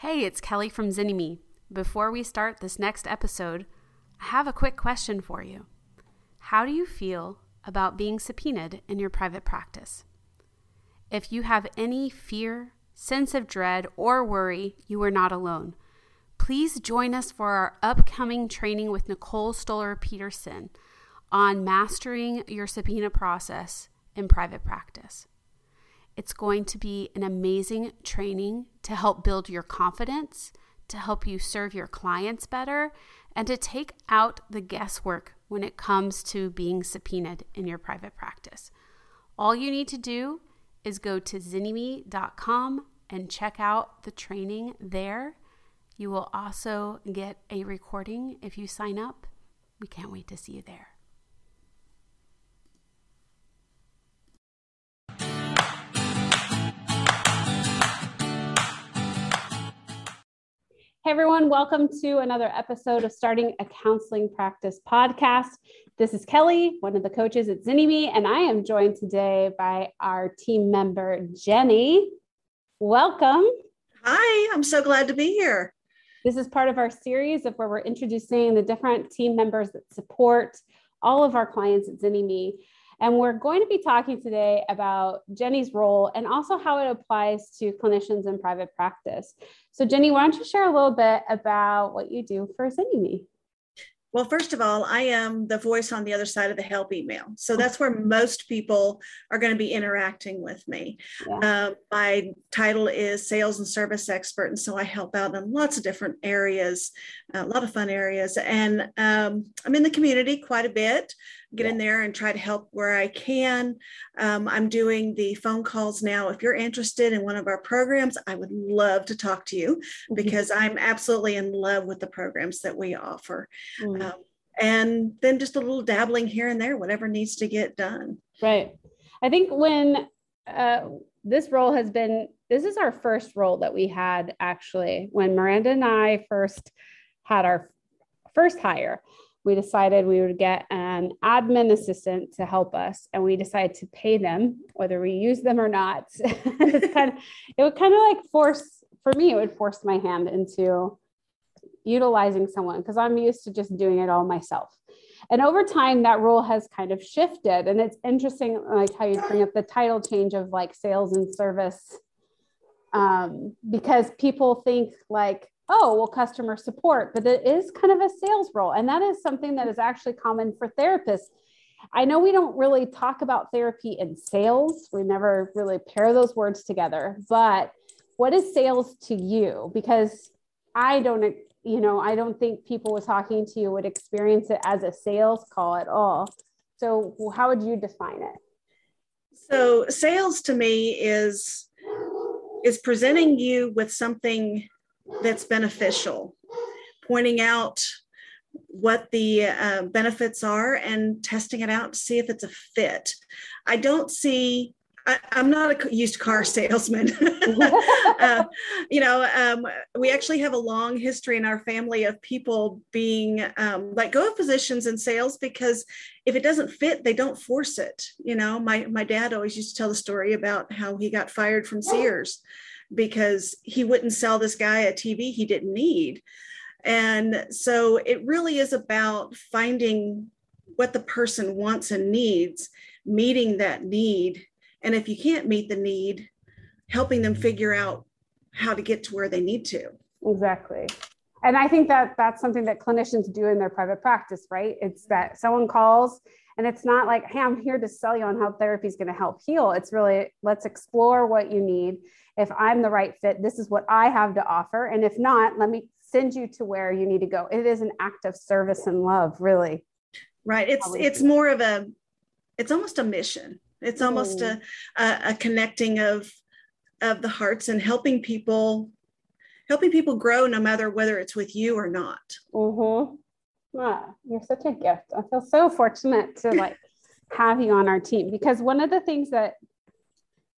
Hey, it's Kelly from Zynnyme. Before we start this next episode, I have a quick question for you. How do you feel about being subpoenaed in your private practice? If you have any fear, sense of dread, or worry, you are not alone. Please join us for our upcoming training with Nicole Stoller Peterson on mastering your subpoena process in private practice. It's going to be an amazing training to help build your confidence, to help you serve your clients better, and to take out the guesswork when it comes to being subpoenaed in your private practice. All you need to do is go to zynnyme.com and check out the training there. You will also get a recording if you sign up. We can't wait to see you there. Hey everyone, welcome to another episode of Starting a Counseling Practice podcast. This is Kelly, one of the coaches at Zynnyme, and I am joined today by our team member, Jennie. Welcome. Hi, I'm so glad to be here. This is part of our series of where we're introducing the different team members that support all of our clients at Zynnyme. And we're going to be talking today about Jennie's role and also how it applies to clinicians in private practice. So, Jennie, why don't you share a little bit about what you do for Zynnyme? Well, first of all, I am the voice on the other side of the help email. So that's where most people are going to be interacting with me. Yeah. Uh, my title is sales and service expert. And so I help out in lots of different areas, a lot of fun areas. And um, I'm in the community quite a bit get in there and try to help where I can. Um, I'm doing the phone calls now. If you're interested in one of our programs, I would love to talk to you mm-hmm. because I'm absolutely in love with the programs that we offer. Mm-hmm. Um, and then just a little dabbling here and there, whatever needs to get done. Right. I think when uh, this role has been, this is our first role that we had actually when Miranda and I first had our first hire we decided we would get an admin assistant to help us and we decided to pay them whether we use them or not. It's kind of it would kind of like force for me it would force my hand into utilizing someone because i'm used to just doing it all myself. And over time that role has kind of shifted and it's interesting like how you bring up the title change of like sales and service. Um, because people think like oh, well, customer support, but it is kind of a sales role. And that is something that is actually common for therapists. I know we don't really talk about therapy and sales, we never really pair those words together, but what is sales to you? Because I don't, you know, I don't think people with talking to you would experience it as a sales call at all. So, how would you define it? So, sales to me is is presenting you with something that's beneficial, pointing out what the uh, benefits are and testing it out to see if it's a fit. I don't see I, am not a used car salesman. uh, you know, um, we actually have a long history in our family of people being um, let go of positions in sales because if it doesn't fit, they don't force it. You know, my my dad always used to tell the story about how he got fired from Sears because he wouldn't sell this guy a TV he didn't need. And so it really is about finding what the person wants and needs, meeting that need. And if you can't meet the need, helping them figure out how to get to where they need to. Exactly. And I think that that's something that clinicians do in their private practice, right? It's that someone calls and it's not like, hey, I'm here to sell you on how therapy is going to help heal. It's really, let's explore what you need if I'm the right fit, this is what I have to offer. And if not, let me send you to where you need to go. It is an act of service and love, really. Right. It's it's more of a it's almost a mission. It's almost mm. a, a, a connecting of of the hearts and helping people helping people grow no matter whether it's with you or not. Mm-hmm. Wow, you're such a gift. I feel so fortunate to like have you on our team because one of the things that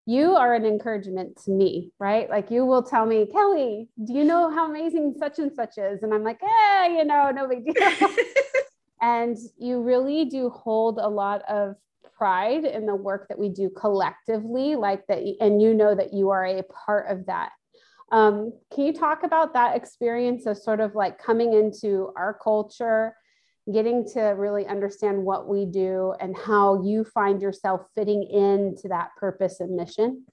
you are an encouragement to me, right? Like you will tell me, Kelly, do you know how amazing such and such is? And I'm like, eh, you know, no big deal. and you really do hold a lot of pride in the work that we do collectively, like that, and you know that you are a part of that. Um, can you talk about that experience of sort of like coming into our culture, getting to really understand what we do and how you find yourself fitting into that purpose and mission?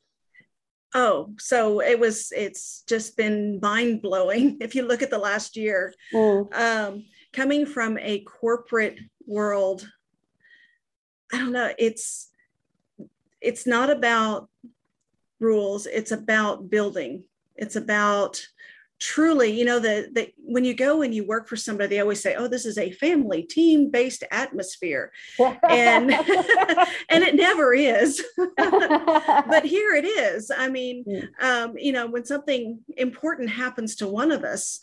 Oh, so it was, it's just been mind blowing. If you look at the last year, mm. um, coming from a corporate world, I don't know, it's, it's not about rules, it's about building. It's about truly you know the, the when you go and you work for somebody they always say oh this is a family team based atmosphere. And and it never is. But here it is. I mean um, you know when something important happens to one of us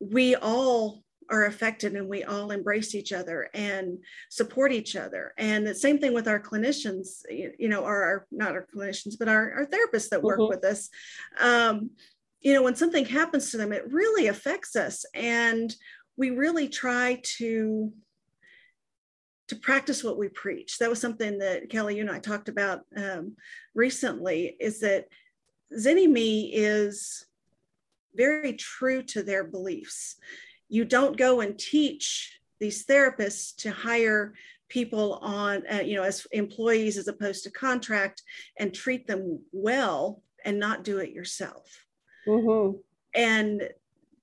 we all are affected and we all embrace each other and support each other. And the same thing with our clinicians you know or our not our clinicians but our, our therapists that work mm-hmm. with us. Um, you know, when something happens to them, it really affects us. And we really try to to practice what we preach. That was something that Kelly, you and I talked about um, recently. Is that Zynnyme is very true to their beliefs. You don't go and teach these therapists to hire people on, uh, you know, as employees as opposed to contract and treat them well and not do it yourself. Mm-hmm. And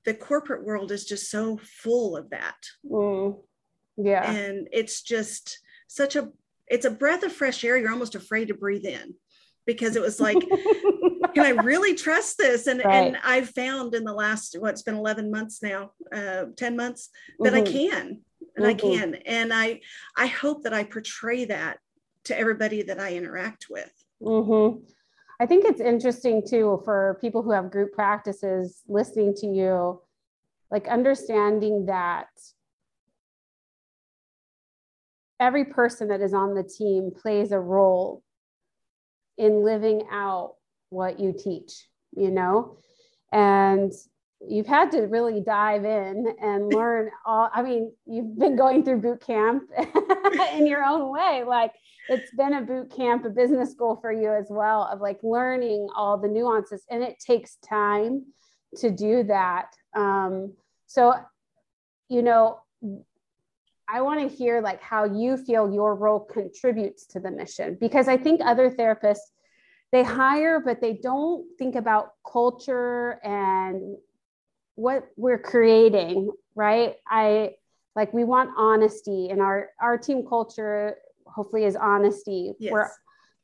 the corporate world is just so full of that. Mm. Yeah. And it's just such a it's a breath of fresh air you're almost afraid to breathe in because it was like can i really trust this and right. and i've found in the last what's been 11 months now uh, 10 months that mm-hmm. i can and mm-hmm. i can and i i hope that i portray that to everybody that i interact with mm-hmm. I think it's interesting too for people who have group practices listening to you, like understanding that every person that is on the team plays a role in living out what you teach, you know? And you've had to really dive in and learn all i mean you've been going through boot camp in your own way like it's been a boot camp, a business school for you as well, of like learning all the nuances. And it takes time to do that. Um, so, you know, I want to hear like how you feel your role contributes to the mission because I think other therapists they hire but they don't think about culture and what we're creating, right? I like we want honesty in our our team culture hopefully is honesty. Yes. We're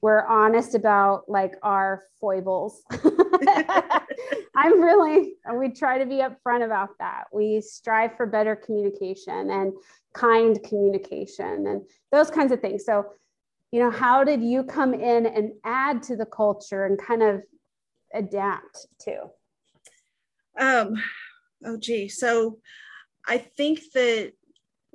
we're honest about like our foibles. I'm really, we try to be upfront about that. We strive for better communication and kind communication and those kinds of things. So, you know, how did you come in and add to the culture and kind of adapt to? Um, oh, gee. So I think that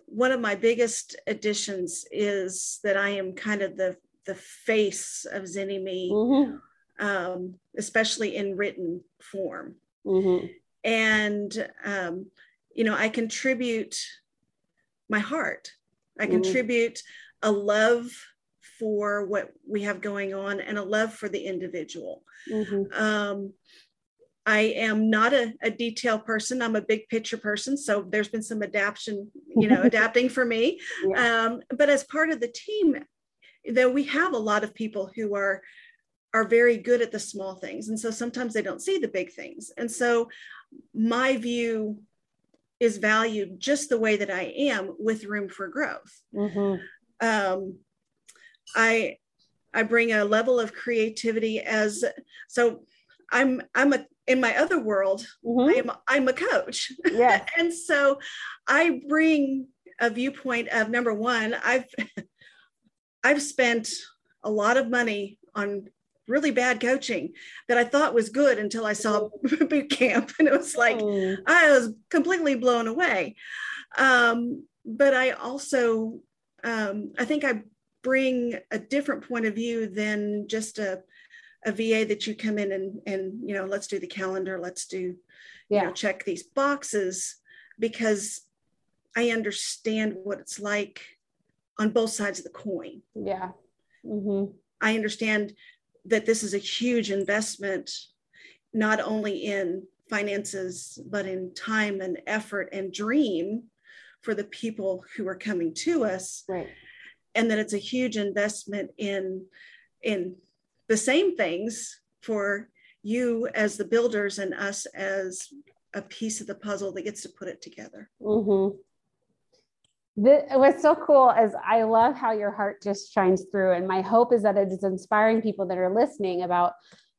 one of my biggest additions is that I am kind of the the face of Zynnyme, mm-hmm. um, especially in written form. Mm-hmm. And um, you know, I contribute my heart. I mm-hmm. contribute a love for what we have going on and a love for the individual. Mm-hmm. Um, I am not a, a detail person. I'm a big picture person. So there's been some adaptation, you know, adapting for me. Yeah. Um, but as part of the team, though we have a lot of people who are are very good at the small things. And so sometimes they don't see the big things. And so my view is valued just the way that I am with room for growth. Mm-hmm. Um, I I bring a level of creativity as so I'm I'm a in my other world, mm-hmm. I am I'm a coach. Yes. and so I bring a viewpoint of number one, I've I've spent a lot of money on really bad coaching that I thought was good until I saw boot camp. And it was like mm. I was completely blown away. Um, but I also um, I think I bring a different point of view than just a a VA that you come in and and you know let's do the calendar, let's do yeah. you know check these boxes because I understand what it's like on both sides of the coin. Yeah. Mm-hmm. I understand that this is a huge investment not only in finances, but in time and effort and dream for the people who are coming to us. Right. And that it's a huge investment in in the same things for you as the builders and us as a piece of the puzzle that gets to put it together. Mm-hmm. The, what's so cool is I love how your heart just shines through. And my hope is that it is inspiring people that are listening about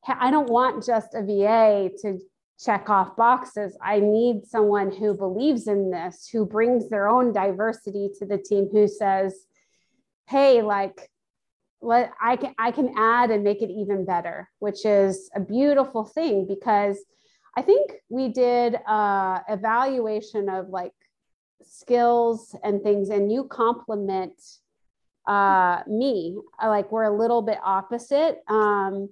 I don't want just a VA to check off boxes. I need someone who believes in this, who brings their own diversity to the team, who says, hey, like, let I can I can add and make it even better, which is a beautiful thing because I think we did a evaluation of like skills and things, and you compliment uh, me. Like we're a little bit opposite. Um,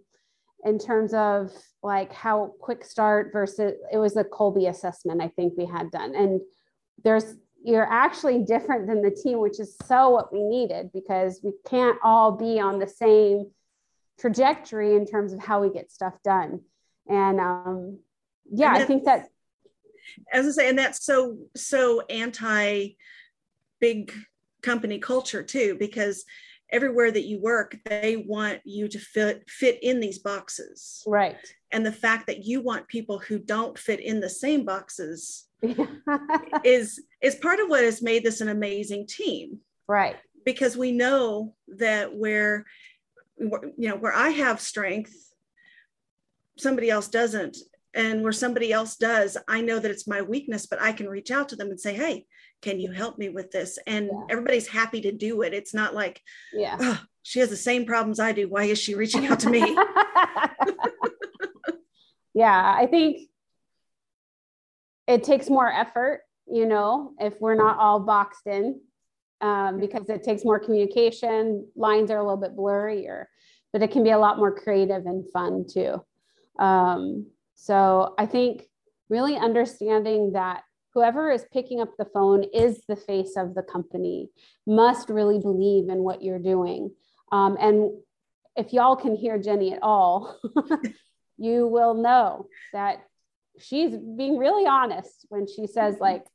in terms of like how quick start versus it was a Kolbe assessment I think we had done. And there's you're actually different than the team, which is so what we needed because we can't all be on the same trajectory in terms of how we get stuff done. And um, yeah, and I think that as I say, and that's so so anti big company culture too, because everywhere that you work they want you to fit fit in these boxes right and the fact that you want people who don't fit in the same boxes is is part of what has made this an amazing team. Right. Because we know that where you know where i have strength somebody else doesn't. And where somebody else does i know that it's my weakness but i can reach out to them and say hey can you help me with this? And yeah. everybody's happy to do it. It's not like yeah. Oh, she has the same problems i do. Why is she reaching out to me? Yeah i think it takes more effort you know if we're not all boxed in um, because it takes more communication lines are a little bit blurrier but it can be a lot more creative and fun too um, so i think really understanding that whoever is picking up the phone is the face of the company, must really believe in what you're doing. Um, and if y'all can hear Jennie at all, you will know that she's being really honest when she says, mm-hmm. like,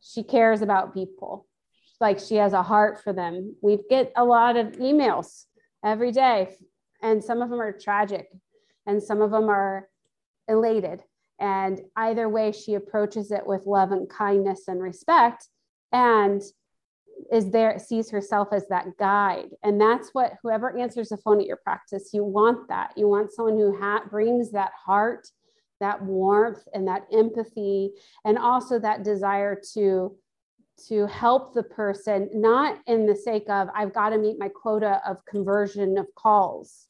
she cares about people, like, she has a heart for them. We get a lot of emails every day, and some of them are tragic, and some of them are elated and either way, she approaches it with love and kindness and respect and is there, sees herself as that guide. And that's what whoever answers the phone at your practice, you want that. You want someone who ha- brings that heart, that warmth, and that empathy, and also that desire to to help the person not in the sake of i've got to meet my quota of conversion of calls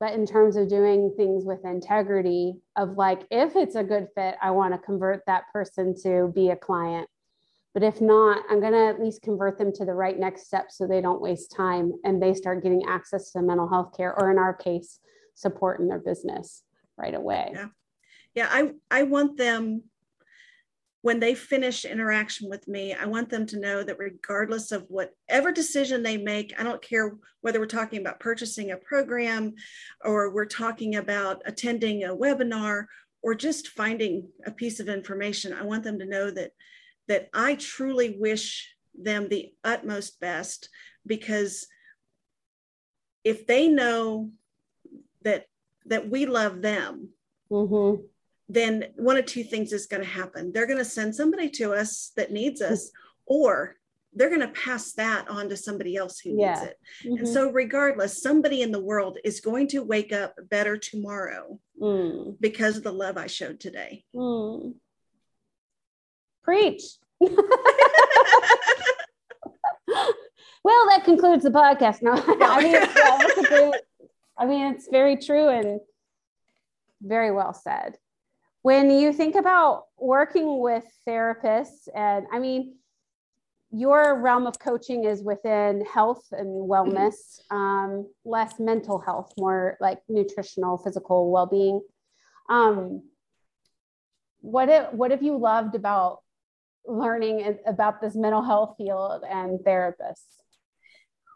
but in terms of doing things with integrity of like if it's a good fit i want to convert that person to be a client. But if not i'm going to at least convert them to the right next step so they don't waste time and they start getting access to mental health care or in our case support in their business right away. Yeah yeah i i want them when they finish interaction with me, I want them to know that regardless of whatever decision they make, I don't care whether we're talking about purchasing a program or we're talking about attending a webinar or just finding a piece of information, I want them to know that that I truly wish them the utmost best because if they know that that we love them, mm-hmm then one of two things is going to happen. They're going to send somebody to us that needs us, or they're going to pass that on to somebody else who yeah. needs it. Mm-hmm. And so, regardless, somebody in the world is going to wake up better tomorrow mm. because of the love I showed today. Mm. Preach. well, that concludes the podcast. No, I mean, it's, I mean, it's very true and very well said when you think about working with therapists and i mean your realm of coaching is within health and wellness um, less mental health more like nutritional physical well-being. Um, what, it, what have you loved about learning about this mental health field and therapists?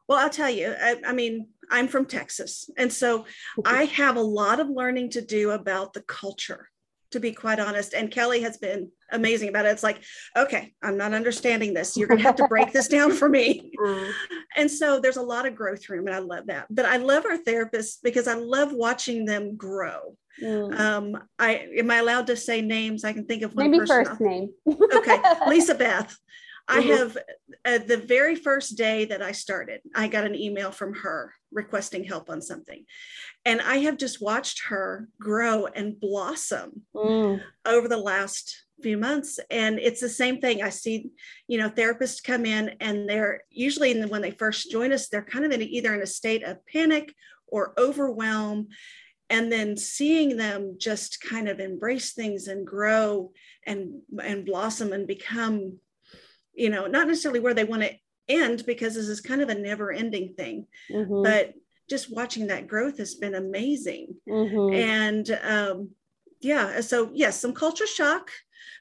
Well i'll tell you I, I mean I'm from Texas. And so I have a lot of learning to do about the culture, to be quite honest. And Kelly has been amazing about it. It's like, okay, I'm not understanding this. You're going to have to break this down for me. Mm. And so there's a lot of growth room, and I love that. But I love our therapists because I love watching them grow. Mm. Um, I am I allowed to say names? I can think of one. Maybe first name. okay, Lisa Beth. I have uh, the very first day that I started, I got an email from her requesting help on something. And I have just watched her grow and blossom mm. over the last few months. And it's the same thing. I see, you know, therapists come in and they're usually the, when they first join us, they're kind of in either in a state of panic or overwhelm. And then seeing them just kind of embrace things and grow and and blossom and become you know, not necessarily where they want to end because this is kind of a never ending thing, mm-hmm. but just watching that growth has been amazing. Mm-hmm. And um, yeah, so yes, some culture shock.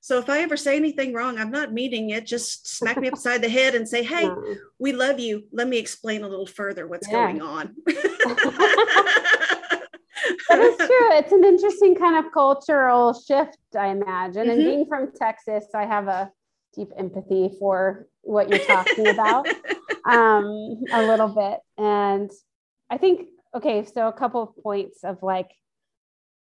So if I ever say anything wrong, I'm not meaning it. Just smack me upside the head and say, "Hey, we love you. Let me explain a little further what's yeah. going on." that is true. It's an interesting kind of cultural shift, I imagine. Mm-hmm. And being from Texas, I have a deep empathy for what you're talking about um, a little bit. And I think, okay, so a couple of points of like,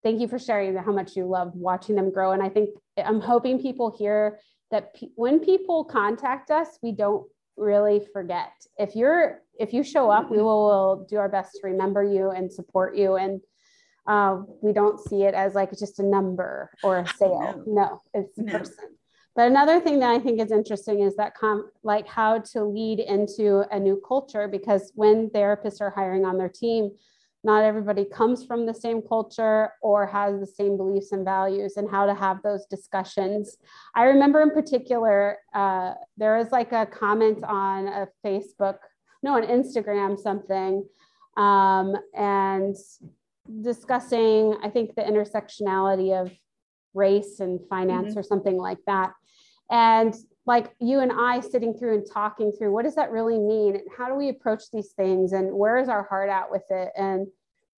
thank you for sharing how much you love watching them grow. And I think I'm hoping people hear that pe- when people contact us, we don't really forget. If you're, if you show up, we will, will do our best to remember you and support you. And uh, we don't see it as like just a number or a sale. No, no it's a no. person. But another thing that I think is interesting is that com- like how to lead into a new culture because when therapists are hiring on their team, not everybody comes from the same culture or has the same beliefs and values and how to have those discussions. I remember in particular, uh, there was like a comment on a Facebook, no, on Instagram, something, um, and discussing, I think, the intersectionality of race and finance mm-hmm. or something like that. And like you and I sitting through and talking through what does that really mean? And how do we approach these things? And where is our heart at with it? And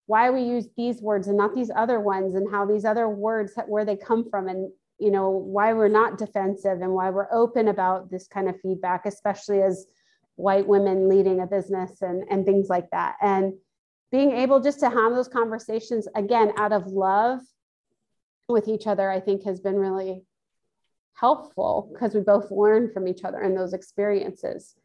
why we use these words and not these other ones and how these other words where they come from and you know why we're not defensive and why we're open about this kind of feedback especially as white women leading a business and and things like that. And being able just to have those conversations again out of love with each other i think has been really helpful because we both learn from each other in those experiences.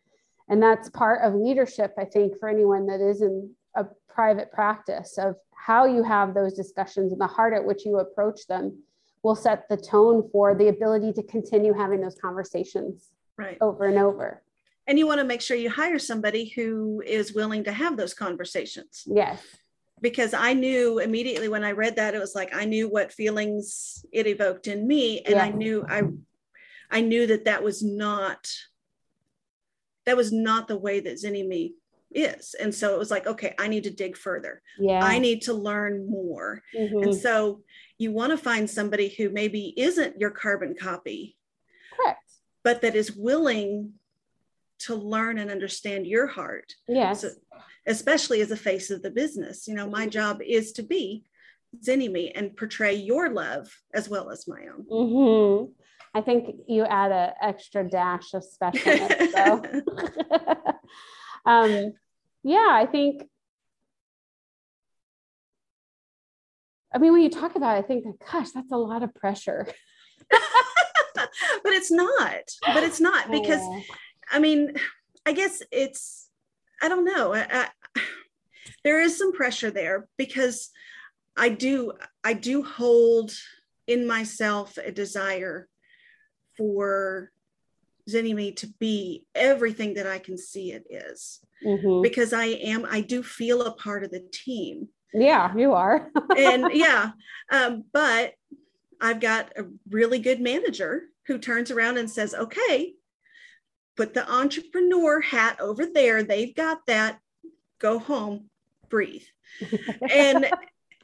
And that's part of leadership, I think, for anyone that is in a private practice of how you have those discussions and the heart at which you approach them will set the tone for the ability to continue having those conversations right. over and over. And you want to make sure you hire somebody who is willing to have those conversations. Yes because I knew immediately when I read that it was like I knew what feelings it evoked in me and yeah. I knew I I knew that that was not that was not the way that Zynnyme is. And so it was like okay I need to dig further. Yeah. I need to learn more. Mm-hmm. and so you want to find somebody who maybe isn't your carbon copy correct. but that is willing to learn and understand your heart. Yes. So, especially as a face of the business. You know, my job is to be Zynnyme and portray your love as well as my own. Mm-hmm. I think you add an extra dash of specialness. so. um, yeah, I think. I mean, when you talk about it, I think, gosh, that's a lot of pressure. but it's not. But it's not because. I mean, I guess it's I don't know. I, I, there is some pressure there because I do I do hold in myself a desire for Zynnyme to be everything that I can see it is. Mm-hmm. Because I am, I do feel a part of the team. Yeah, you are. and yeah, um, but I've got a really good manager who turns around and says, okay, put the entrepreneur hat over there. They've got that. Go home, breathe. and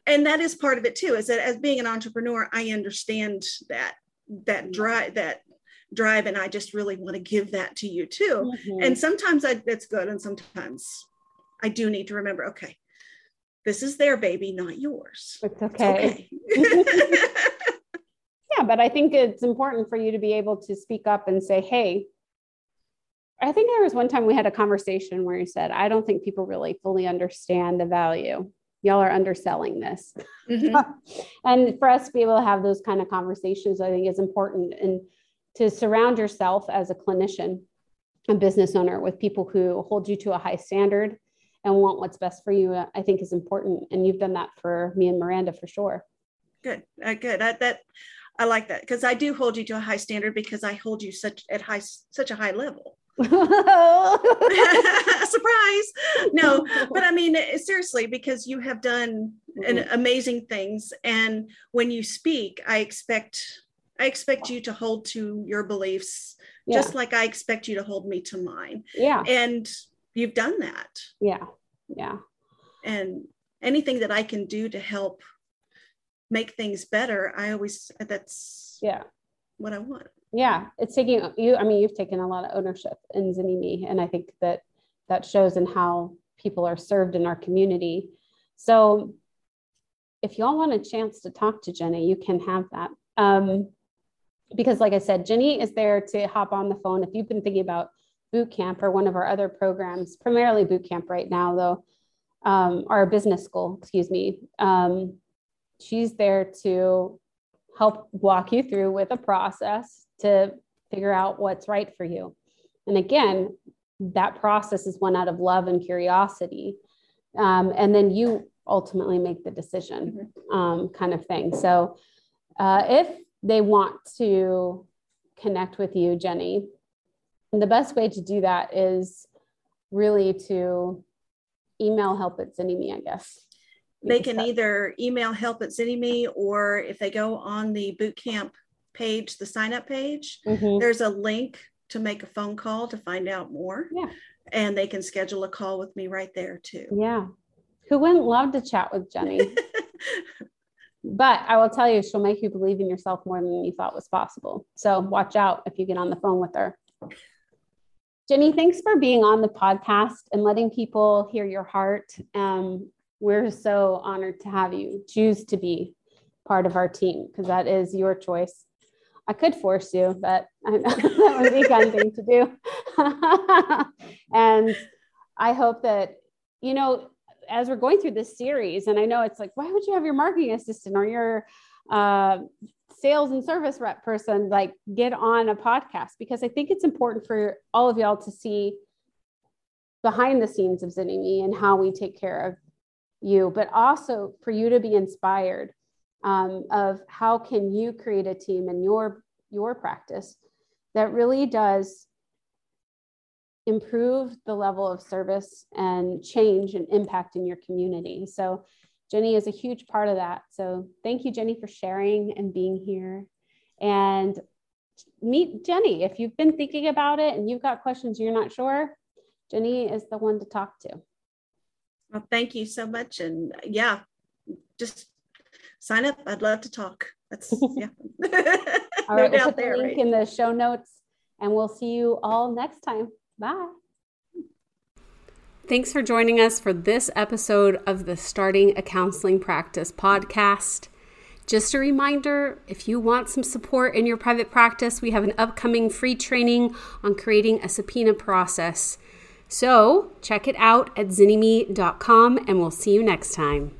and that is part of it too, is that as being an entrepreneur, I understand that that drive that drive and I just really want to give that to you too. Mm-hmm. And sometimes I, that's good and sometimes I do need to remember, okay, this is their baby, not yours. It's okay. It's okay. yeah, but I think it's important for you to be able to speak up and say, hey, I think there was one time we had a conversation where you said, I don't think people really fully understand the value. Y'all are underselling this. Mm-hmm. and for us to be able to have those kind of conversations, I think is important. And to surround yourself as a clinician, a business owner with people who hold you to a high standard and want what's best for you, I think is important. And you've done that for me and Miranda for sure. Good, uh, good. I, that I like that because I do hold you to a high standard because I hold you such at high such a high level. Surprise! No, but I mean seriously because you have done an mm-hmm. amazing things, and when you speak, I expect I expect you to hold to your beliefs yeah. just like I expect you to hold me to mine. Yeah, and you've done that. Yeah, yeah. And anything that I can do to help make things better, I always that's yeah what I want yeah it's taking you i mean you've taken a lot of ownership in Zynnyme and i think that that shows in how people are served in our community. So if y'all want a chance to talk to jennie you can have that. Um, because like i said jennie is there to hop on the phone. If you've been thinking about boot camp or one of our other programs primarily boot camp right now though um, our business school excuse me um, she's there to help walk you through with a process to figure out what's right for you. And again, that process is one out of love and curiosity. Um, and then you ultimately make the decision, mm-hmm. um, kind of thing. So uh, if they want to connect with you, Jennie, the best way to do that is really to email help at Zynnyme, I guess. They can either email help at Zynnyme or if they go on the bootcamp page, the sign up page, mm-hmm. there's a link to make a phone call to find out more. Yeah. And they can schedule a call with me right there too. Yeah. Who wouldn't love to chat with Jennie? but I will tell you, she'll make you believe in yourself more than you thought was possible. So watch out if you get on the phone with her. Jennie, thanks for being on the podcast and letting people hear your heart. Um, we're so honored to have you choose to be part of our team because that is your choice. I could force you, but that would be kind thing to do. and I hope that, you know, as we're going through this series, and I know it's like, why would you have your marketing assistant or your uh, sales and service rep person like get on a podcast? Because I think it's important for all of y'all to see behind the scenes of Zynnyme and how we take care of you, but also for you to be inspired um, of how can you create a team in your your practice that really does improve the level of service and change and impact in your community. So Jennie is a huge part of that. So thank you, Jennie, for sharing and being here. And meet Jennie if you've been thinking about it and you've got questions you're not sure. Jennie is the one to talk to. Well, thank you so much. And uh, yeah, just sign up. I'd love to talk. That's yeah. all right, we'll put the link right? in the show notes and we'll see you all next time. Bye. Thanks for joining us for this episode of the Starting a Counseling Practice podcast. Just a reminder if you want some support in your private practice, we have an upcoming free training on creating a subpoena process. So check it out at zynnyme.com and we'll see you next time.